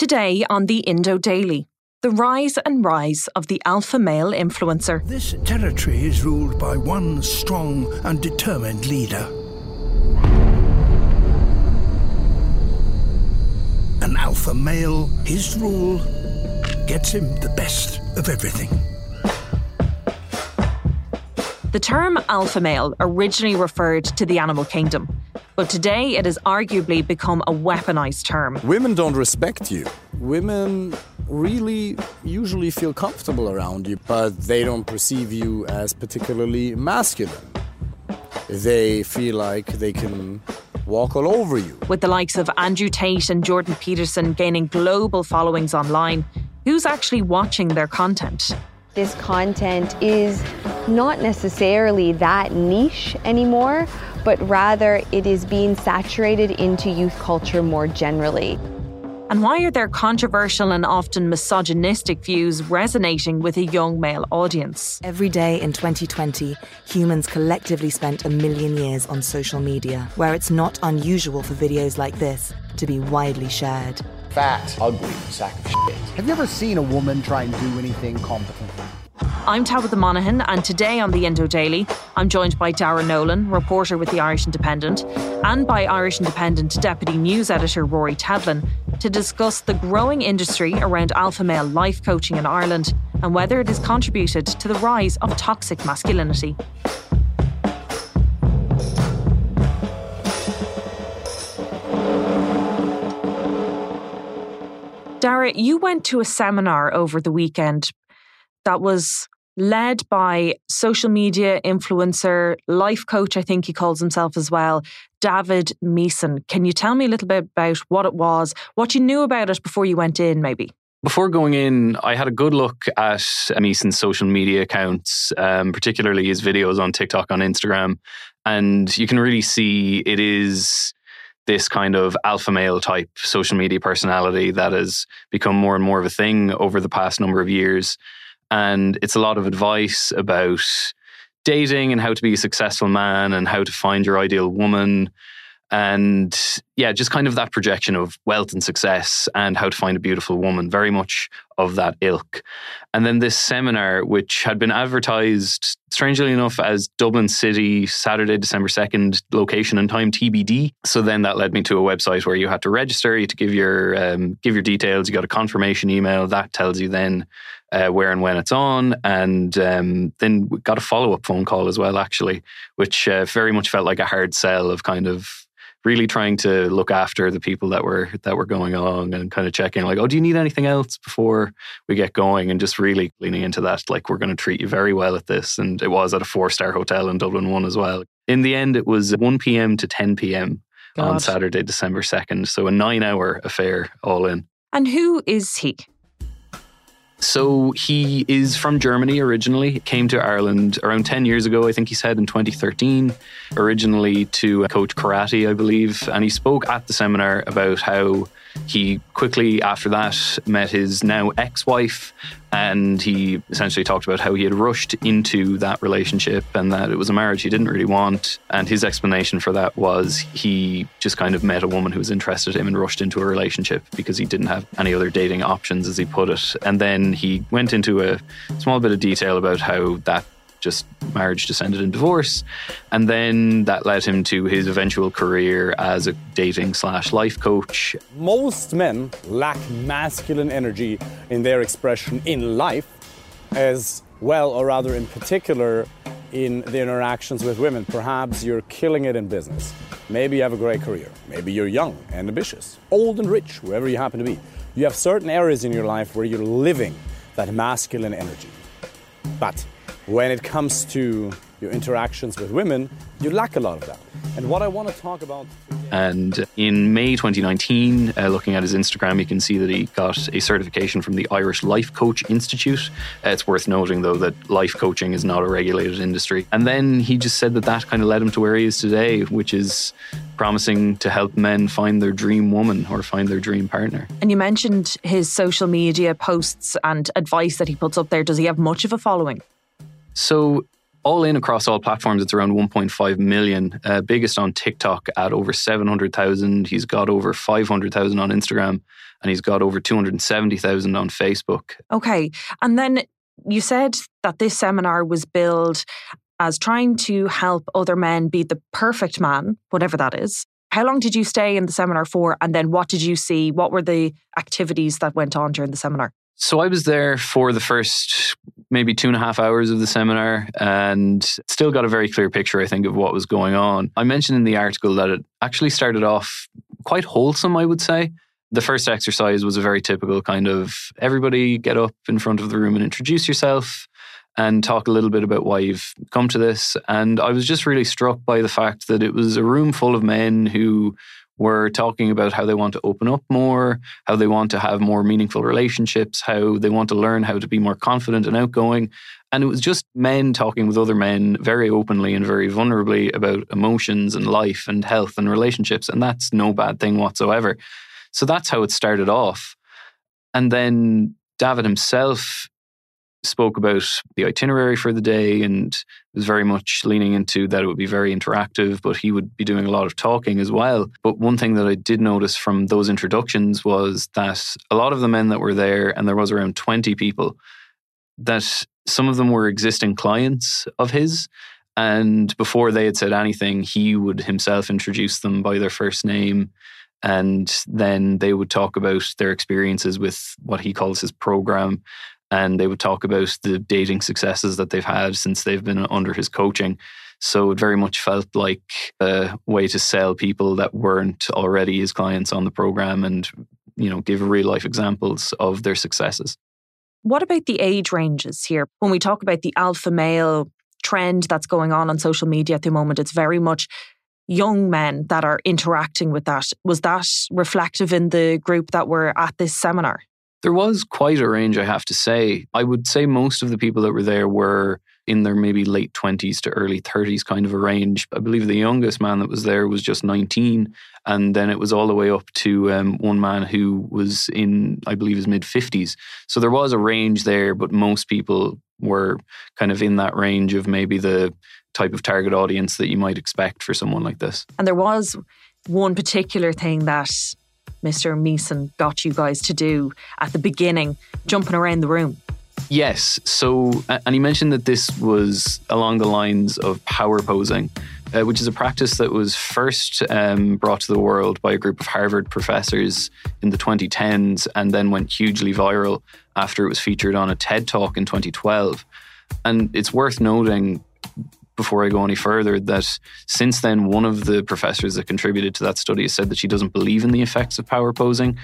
Today on the Indo Daily, the rise and rise of the alpha male influencer. This territory is ruled by one strong and determined leader. An alpha male, his rule gets him the best of everything. The term alpha male originally referred to the animal kingdom, but today it has arguably become a weaponized term. Women don't respect you. Women really usually feel comfortable around you, but they don't perceive you as particularly masculine. They feel like they can walk all over you. With the likes of Andrew Tate and Jordan Peterson gaining global followings online, who's actually watching their content? This content is not necessarily that niche anymore, but rather it is being saturated into youth culture more generally. And why are their controversial and often misogynistic views resonating with a young male audience? Every day in 2020, humans collectively spent a million years on social media, where it's not unusual for videos like this to be widely shared. Fat, ugly, sack of shit. Have you ever seen a woman try and do anything competent? I'm Tabitha Monahan, and today on the Indo Daily, I'm joined by Darragh Nolan, reporter with the Irish Independent, and by Irish Independent Deputy News Editor Rory Tevlin to discuss the growing industry around alpha male life coaching in Ireland and whether it has contributed to the rise of toxic masculinity. Darragh, you went to a seminar over the weekend that was led by social media influencer, life coach, I think he calls himself as well, David Meessen. Can you tell me a little bit about what it was, what you knew about it before you went in, maybe? Before going in, I had a good look at Meessen's social media accounts, um, particularly his videos on TikTok, on Instagram. And you can really see it is this kind of alpha male type social media personality that has become more and more of a thing over the past number of years. And it's a lot of advice about dating and how to be a successful man and how to find your ideal woman. And yeah, just kind of that projection of wealth and success and how to find a beautiful woman, very much of that ilk. And then this seminar, which had been advertised, strangely enough, as Dublin City, Saturday, December 2nd, location and time TBD. So then that led me to a website where you had to register, you had to give your, um, give your details, you got a confirmation email that tells you then uh, where and when it's on, and um, then we got a follow up phone call as well, actually, which uh, very much felt like a hard sell of kind of really trying to look after the people that were that were going along and kind of checking like, oh, do you need anything else before we get going? And just really leaning into that, like we're going to treat you very well at this. And it was at a four star hotel in Dublin one as well. In the end, it was 1 p.m. to 10 p.m. God. on Saturday, December 2nd. So a nine hour affair all in. And who is he? So he is from Germany originally, came to Ireland around 10 years ago, I think he said in 2013, originally to coach karate, I believe. And he spoke at the seminar about how he quickly after that met his now ex wife, and he essentially talked about how he had rushed into that relationship and that it was a marriage he didn't really want. And his explanation for that was he just kind of met a woman who was interested in him and rushed into a relationship because he didn't have any other dating options, as he put it. And then he went into a small bit of detail about how that just marriage descended in divorce. And then that led him to his eventual career as a dating slash life coach. Most men lack masculine energy in their expression in life, as well, or rather, in particular, in the interactions with women. Perhaps you're killing it in business. Maybe you have a great career. Maybe you're young and ambitious, old and rich, wherever you happen to be. You have certain areas in your life where you're living that masculine energy. But when it comes to your interactions with women, you lack a lot of that. And what I want to talk about. And in May 2019, uh, looking at his Instagram, you can see that he got a certification from the Irish Life Coach Institute. Uh, it's worth noting, though, that life coaching is not a regulated industry. And then he just said that that kind of led him to where he is today, which is promising to help men find their dream woman or find their dream partner. And you mentioned his social media posts and advice that he puts up there. Does he have much of a following? So all in across all platforms, it's around 1.5 million. Uh, biggest on TikTok at over 700,000. He's got over 500,000 on Instagram and he's got over 270,000 on Facebook. Okay. And then you said that this seminar was billed as trying to help other men be the perfect man, whatever that is. How long did you stay in the seminar for? And then what did you see? What were the activities that went on during the seminar? So I was there for the first maybe two and a half hours of the seminar and still got a very clear picture, I think, of what was going on. I mentioned in the article that it actually started off quite wholesome, I would say. The first exercise was a very typical kind of everybody get up in front of the room and introduce yourself and talk a little bit about why you've come to this. And I was just really struck by the fact that it was a room full of men who were talking about how they want to open up more, how they want to have more meaningful relationships, how they want to learn how to be more confident and outgoing. And it was just men talking with other men very openly and very vulnerably about emotions and life and health and relationships. And that's no bad thing whatsoever. So that's how it started off. And then David himself spoke about the itinerary for the day and was very much leaning into that it would be very interactive, but he would be doing a lot of talking as well. But one thing that I did notice from those introductions was that a lot of the men that were there, and there was around 20 people, that some of them were existing clients of his. And before they had said anything, he would himself introduce them by their first name. And then they would talk about their experiences with what he calls his program and they would talk about the dating successes that they've had since they've been under his coaching. So it very much felt like a way to sell people that weren't already his clients on the program and, you know, give real life examples of their successes. What about the age ranges here? When we talk about the alpha male trend that's going on on social media at the moment, it's very much young men that are interacting with that. Was that reflective in the group that were at this seminar? There was quite a range, I have to say. I would say most of the people that were there were in their maybe late 20s to early 30s kind of a range. I believe the youngest man that was there was just 19. And then it was all the way up to um, one man who was in, I believe, his mid 50s. So there was a range there, but most people were kind of in that range of maybe the type of target audience that you might expect for someone like this. And there was one particular thing that Mr. Meessen got you guys to do at the beginning, jumping around the room. Yes. So, and he mentioned that this was along the lines of power posing, uh, which is a practice that was first um, brought to the world by a group of Harvard professors in the 2010s and then went hugely viral after it was featured on a TED talk in 2012. And it's worth noting before I go any further that since then, one of the professors that contributed to that study has said that she doesn't believe in the effects of power posing.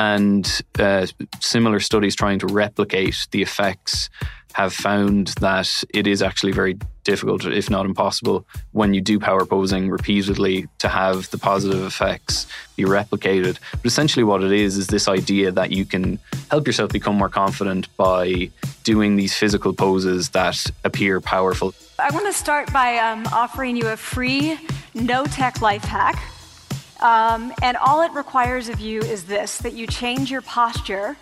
And uh, similar studies trying to replicate the effects have found that it is actually very difficult, if not impossible, when you do power posing repeatedly to have the positive effects be replicated. But essentially, what it is is this idea that you can help yourself become more confident by doing these physical poses that appear powerful. I want to start by um, offering you a free no tech life hack. Um, and all it requires of you is this that you change your posture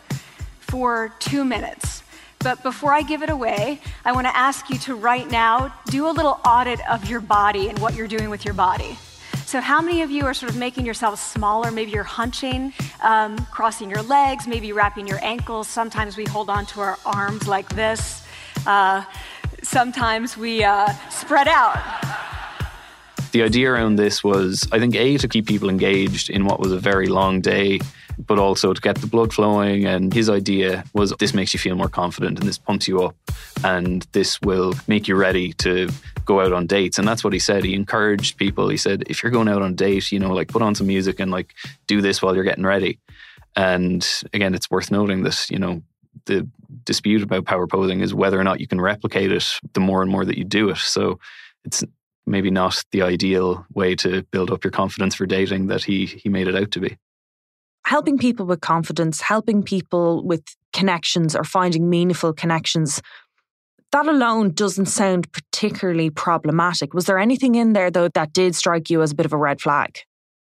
for two minutes. But before I give it away, I want to ask you to right now do a little audit of your body and what you're doing with your body. So, how many of you are sort of making yourselves smaller? Maybe you're hunching, um, crossing your legs, maybe wrapping your ankles. Sometimes we hold on to our arms like this. Uh, sometimes we uh, spread out. The idea around this was, I think, A, to keep people engaged in what was a very long day, but also to get the blood flowing. And his idea was this makes you feel more confident and this pumps you up and this will make you ready to go out on dates. And that's what he said. He encouraged people. He said, if you're going out on a date, you know, like put on some music and like do this while you're getting ready. And again, it's worth noting that, you know, the dispute about power posing is whether or not you can replicate it the more and more that you do it. So it's maybe not the ideal way to build up your confidence for dating that he he made it out to be. Helping people with confidence, helping people with connections or finding meaningful connections. That alone doesn't sound particularly problematic. Was there anything in there though that did strike you as a bit of a red flag?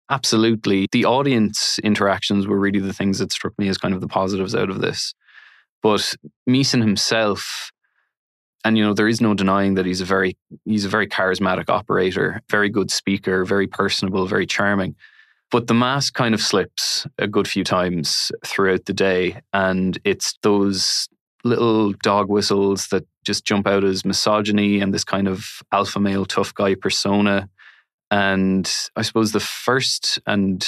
Absolutely. The audience interactions were really the things that struck me as kind of the positives out of this. But Meessen himself, and you know, there is no denying that he's a very he's a very charismatic operator, very good speaker, very personable, very charming. But the mask kind of slips a good few times throughout the day. And it's those little dog whistles that just jump out as misogyny and this kind of alpha male tough guy persona. And I suppose the first and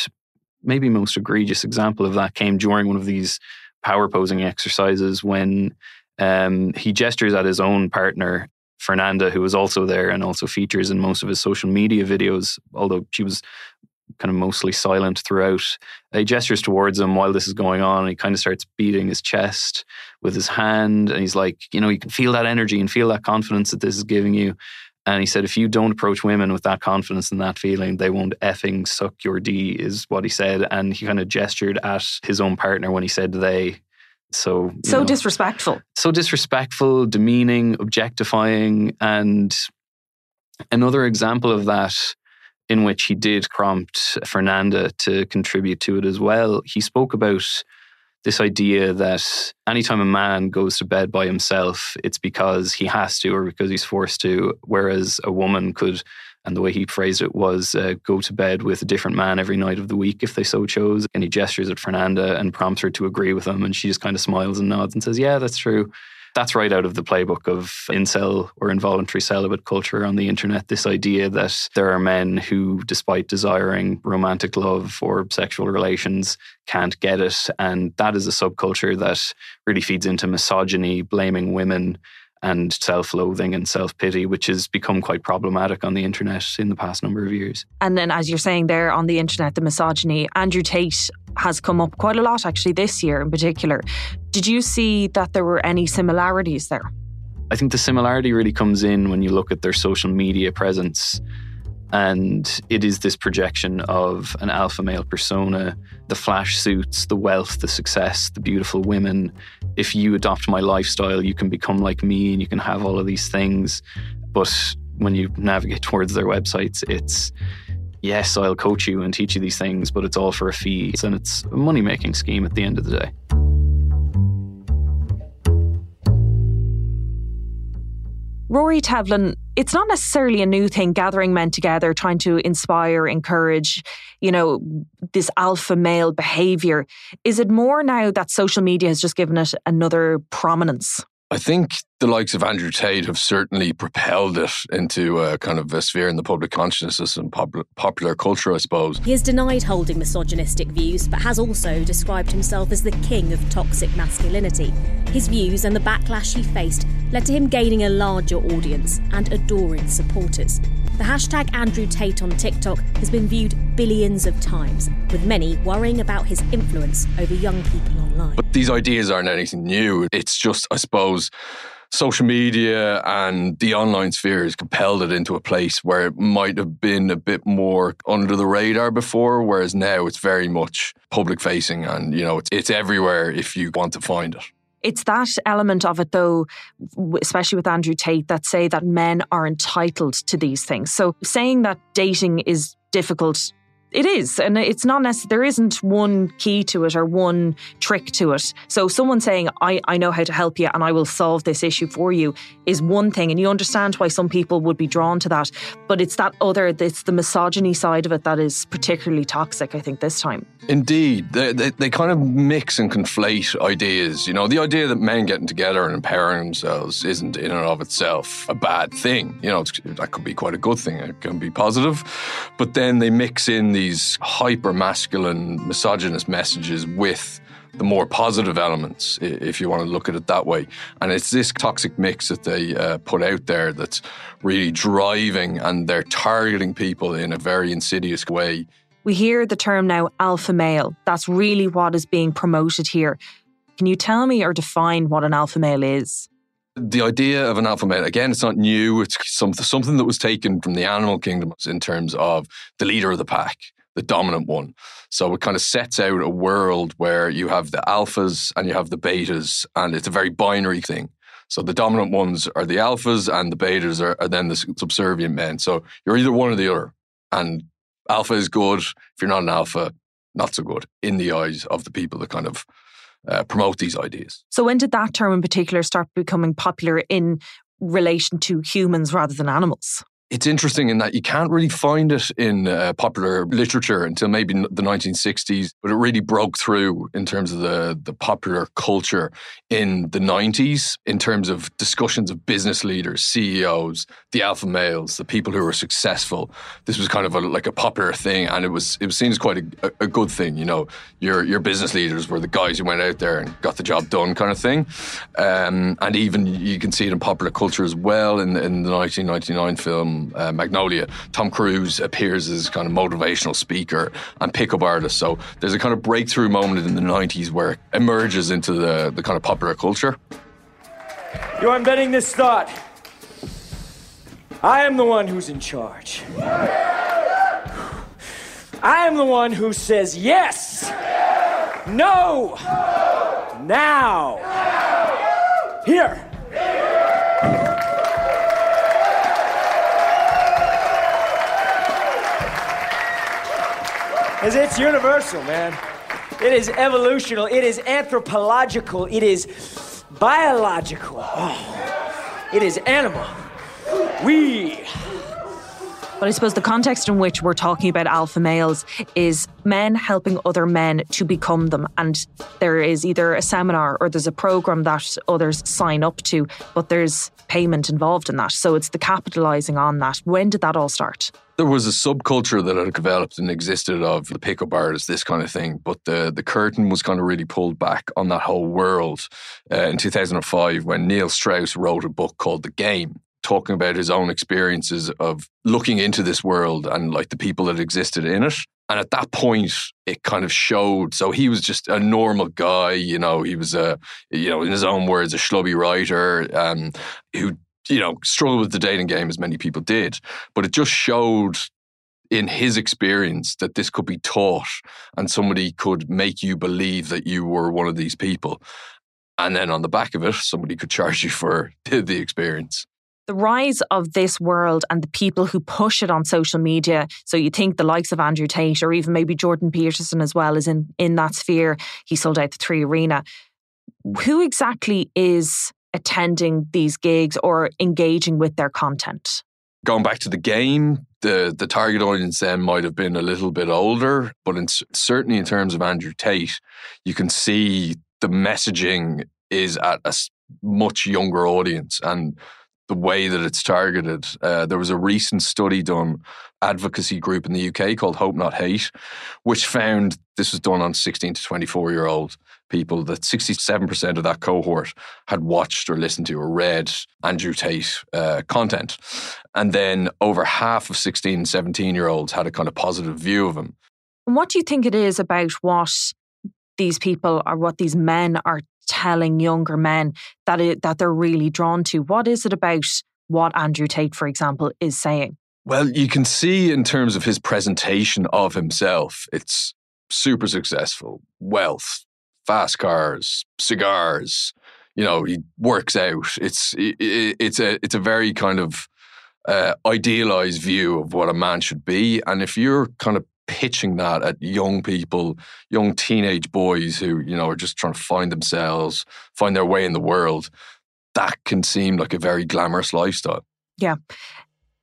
maybe most egregious example of that came during one of these power posing exercises when um, he gestures at his own partner, Fernanda, who was also there and also features in most of his social media videos, although she was kind of mostly silent throughout. He gestures towards him while this is going on, he kind of starts beating his chest with his hand. And he's like, you know, you can feel that energy and feel that confidence that this is giving you. And he said, if you don't approach women with that confidence and that feeling, they won't effing suck your D, is what he said. And he kind of gestured at his own partner when he said they. So, so know, disrespectful. So disrespectful, demeaning, objectifying. And another example of that, in which he did prompt Fernanda to contribute to it as well, he spoke about this idea that anytime a man goes to bed by himself, it's because he has to or because he's forced to, whereas a woman could, and the way he phrased it was, uh, go to bed with a different man every night of the week if they so chose. And he gestures at Fernanda and prompts her to agree with him. And she just kind of smiles and nods and says, Yeah, that's true. That's right out of the playbook of incel or involuntary celibate culture on the internet. This idea that there are men who, despite desiring romantic love or sexual relations, can't get it. And that is a subculture that really feeds into misogyny, blaming women, and self loathing and self pity, which has become quite problematic on the internet in the past number of years. And then, as you're saying there on the internet, the misogyny, Andrew Tate has come up quite a lot actually this year in particular. Did you see that there were any similarities there? I think the similarity really comes in when you look at their social media presence. And it is this projection of an alpha male persona, the flash suits, the wealth, the success, the beautiful women. If you adopt my lifestyle, you can become like me and you can have all of these things. But when you navigate towards their websites, it's yes, I'll coach you and teach you these things, but it's all for a fee. And it's a money making scheme at the end of the day. Rory Tevlin, it's not necessarily a new thing gathering men together, trying to inspire, encourage, you know, this alpha male behavior. Is it more now that social media has just given it another prominence? I think the likes of Andrew Tate have certainly propelled it into a kind of a sphere in the public consciousness and pop- popular culture, I suppose. He has denied holding misogynistic views, but has also described himself as the king of toxic masculinity. His views and the backlash he faced led to him gaining a larger audience and adoring supporters. The hashtag Andrew Tate on TikTok has been viewed billions of times, with many worrying about his influence over young people online. But these ideas aren't anything new. It's just, I suppose, social media and the online sphere has compelled it into a place where it might have been a bit more under the radar before, whereas now it's very much public facing and, you know, it's, it's everywhere if you want to find it. It's that element of it, though, especially with Andrew Tate, that say that men are entitled to these things. So saying that dating is difficult It is, and it's not necessary. There isn't one key to it or one trick to it. So, someone saying, I, I know how to help you and I will solve this issue for you is one thing. And you understand why some people would be drawn to that. But it's that other, it's the misogyny side of it that is particularly toxic, I think, this time. Indeed. They, they, they kind of mix and conflate ideas. You know, the idea that men getting together and empowering themselves isn't in and of itself a bad thing. You know, that could be quite a good thing. It can be positive. But then they mix in these hyper masculine, misogynist messages with the more positive elements, if you want to look at it that way. And it's this toxic mix that they uh, put out there that's really driving and they're targeting people in a very insidious way. We hear the term now alpha male. That's really what is being promoted here. Can you tell me or define what an alpha male is? The idea of an alpha male, again, it's not new. It's something, something that was taken from the animal kingdom in terms of the leader of the pack the dominant one. So it kind of sets out a world where you have the alphas and you have the betas, and it's a very binary thing. So the dominant ones are the alphas, and the betas are, are then the subservient men. So you're either one or the other. And alpha is good. If you're not an alpha, not so good in the eyes of the people that kind of uh, promote these ideas. So when did that term in particular start becoming popular in relation to humans rather than animals? It's interesting in that you can't really find it in uh, popular literature until maybe the 1960s, but it really broke through in terms of the, the popular culture in the 90s, in terms of discussions of business leaders, CEOs, the alpha males, the people who were successful. This was kind of a, like a popular thing, and it was it was seen as quite a, a good thing. You know, your your business leaders were the guys who went out there and got the job done, kind of thing. Um, and even you can see it in popular culture as well. In, in the 1999 film uh, Magnolia, Tom Cruise appears as kind of motivational speaker and pickup artist. So there's a kind of breakthrough moment in the 90s where it emerges into the, the kind of popular culture. You are embedding this thought. I am the one who's in charge. I am the one who says yes, no, now, here. Because it's universal, man. It is evolutional. It is anthropological. It is biological. Oh, it is animal. We. But I suppose the context in which we're talking about alpha males is men helping other men to become them. And there is either a seminar or there's a program that others sign up to, but there's payment involved in that. So it's the capitalizing on that. When did that all start? there was a subculture that had developed and existed of the pickup artists, this kind of thing. But the the curtain was kind of really pulled back on that whole world uh, in 2005 when Neil Strauss wrote a book called The Game, talking about his own experiences of looking into this world and like the people that existed in it. And at that point, it kind of showed. So he was just a normal guy, you know. He was a, you know, in his own words, a schlubby writer um, who you know, struggled with the dating game as many people did, but it just showed in his experience that this could be taught and somebody could make you believe that you were one of these people. And then on the back of it, somebody could charge you for the experience. The rise of this world and the people who push it on social media. So you think the likes of Andrew Tate or even maybe Jordan Peterson as well is in, in that sphere. He sold out the three arena. Who exactly is attending these gigs or engaging with their content? Going back to the game, the the target audience then might have been a little bit older, but in, certainly in terms of Andrew Tate, you can see the messaging is at a much younger audience and the way that it's targeted. Uh, there was a recent study done, advocacy group in the UK called Hope Not Hate, which found this was done on 16 to 24 year old people that 67% of that cohort had watched or listened to or read Andrew Tate uh, content. And then over half of 16 and 17 year olds had a kind of positive view of him. And what do you think it is about what these people or what these men are telling younger men that it, that they're really drawn to? What is it about what Andrew Tate, for example, is saying? Well, you can see in terms of his presentation of himself, it's super successful, wealth, fast cars, cigars. You know, he works out. It's it, it's a it's a very kind of uh, idealized view of what a man should be. And if you're kind of pitching that at young people, young teenage boys who, you know, are just trying to find themselves, find their way in the world, that can seem like a very glamorous lifestyle. Yeah.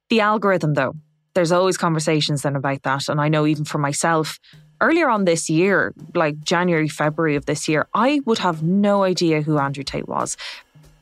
The algorithm, though, there's always conversations then about that. And I know even for myself, earlier on this year, like January, February of this year, I would have no idea who Andrew Tate was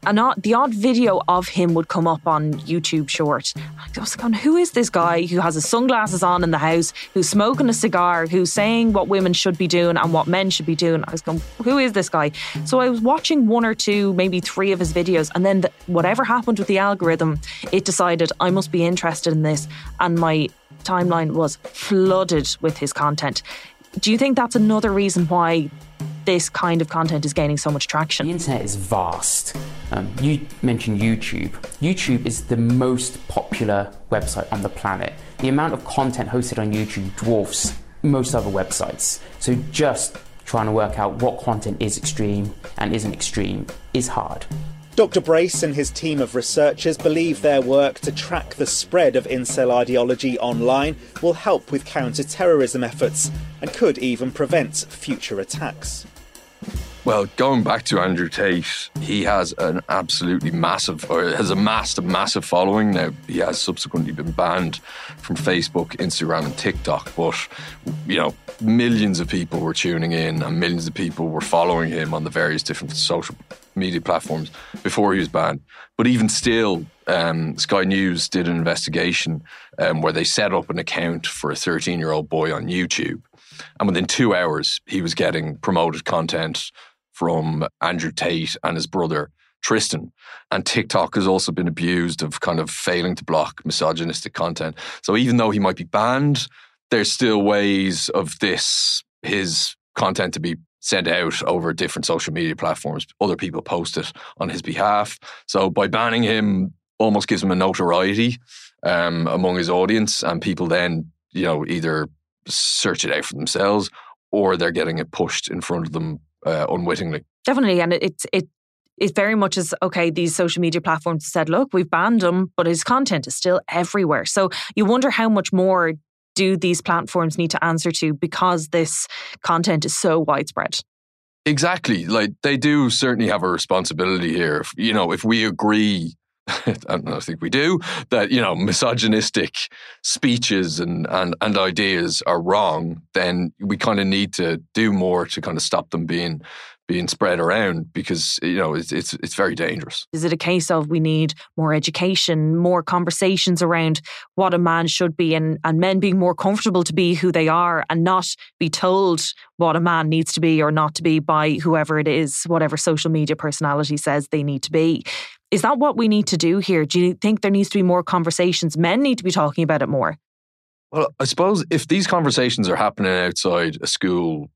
an odd, the odd video of him would come up on YouTube short. I was going, who is this guy who has his sunglasses on in the house, who's smoking a cigar, who's saying what women should be doing and what men should be doing? I was going, who is this guy? So I was watching one or two, maybe three of his videos, and then the, whatever happened with the algorithm, it decided I must be interested in this, and my timeline was flooded with his content. Do you think that's another reason why this kind of content is gaining so much traction? The internet is vast. Um, you mentioned YouTube. YouTube is the most popular website on the planet. The amount of content hosted on YouTube dwarfs most other websites. So just trying to work out what content is extreme and isn't extreme is hard. Dr. Brace and his team of researchers believe their work to track the spread of incel ideology online will help with counter terrorism efforts and could even prevent future attacks. Well, going back to Andrew Tate, he has an absolutely massive, or has amassed a massive following. Now, he has subsequently been banned from Facebook, Instagram, and TikTok, but, you know, millions of people were tuning in and millions of people were following him on the various different social media platforms before he was banned. But even still, um, Sky News did an investigation um, where they set up an account for a 13 year old boy on YouTube. And within two hours, he was getting promoted content from Andrew Tate and his brother Tristan. And TikTok has also been abused of kind of failing to block misogynistic content. So even though he might be banned, there's still ways of this, his content to be sent out over different social media platforms. Other people post it on his behalf. So by banning him, almost gives him a notoriety um, among his audience, and people then, you know, either search it out for themselves or they're getting it pushed in front of them uh, unwittingly. Definitely, and it's it it very much is okay. These social media platforms said, "Look, we've banned him, but his content is still everywhere." So you wonder how much more do these platforms need to answer to because this content is so widespread. Exactly, like they do certainly have a responsibility here. You know, if we agree I think we do, that, you know, misogynistic speeches and, and, and ideas are wrong, then we kind of need to do more to kind of stop them being being spread around because you know it's it's it's very dangerous. Is it a case of we need more education, more conversations around what a man should be, and and men being more comfortable to be who they are and not be told what a man needs to be or not to be by whoever it is, whatever social media personality says they need to be. Is that what we need to do here? Do you think there needs to be more conversations? Men need to be talking about it more. Well, I suppose if these conversations are happening outside a school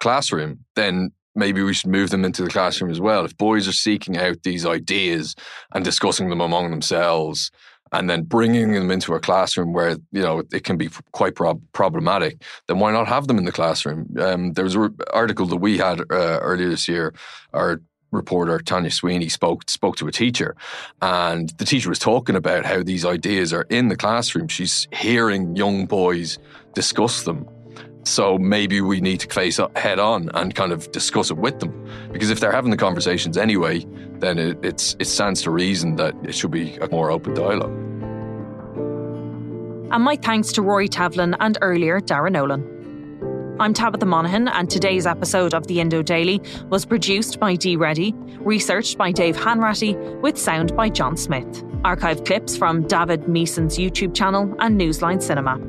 classroom, then maybe we should move them into the classroom as well. If boys are seeking out these ideas and discussing them among themselves, and then bringing them into a classroom where you know it can be quite prob- problematic, then why not have them in the classroom? Um, there was an article that we had uh, earlier this year. Our reporter Tanya Sweeney spoke spoke to a teacher, and the teacher was talking about how these ideas are in the classroom. She's hearing young boys discuss them. So maybe we need to face head on and kind of discuss it with them, because if they're having the conversations anyway, then it, it's it stands to reason that it should be a more open dialogue. And my thanks to Rory Tevlin and earlier Darragh Nolan. I'm Tabitha Monahan, and today's episode of the Indo Daily was produced by Dee Reddy, researched by Dave Hanratty, with sound by John Smith. Archive clips from David Meessen's YouTube channel and New Line Cinema.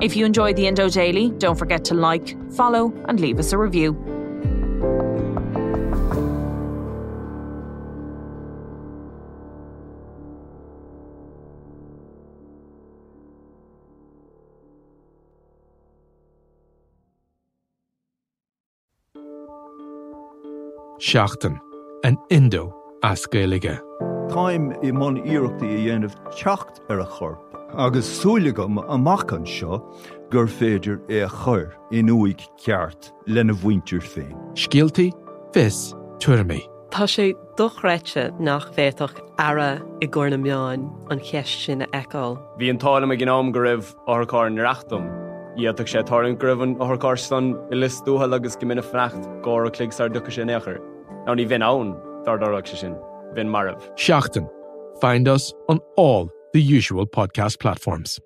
If you enjoyed the Indo Daily, don't forget to like, follow, and leave us a review. Seaachtain an Indo ascéige. Táim i món iireachtaí a dhéanamh techt ar a chorp, agus súlagam amachchan seo gur féidir é a chur in uig ceart lena bhhaintir féin. Scialtaí fis tuairrmaí. Tá sé dochreite nach bhéach ara i ggur na meáin an cheist sin na eáil. Bhí an tála a gnáam go raibh áthcáin reachtam Dhéach sé tárin gribhann ó thcástan i listúthe agus go minic frecht gá a cligsar ducha sin éair. Ní bhín ann dardarach se sin, bhín marmh. Seachtain. Find us on all the usual podcast platforms.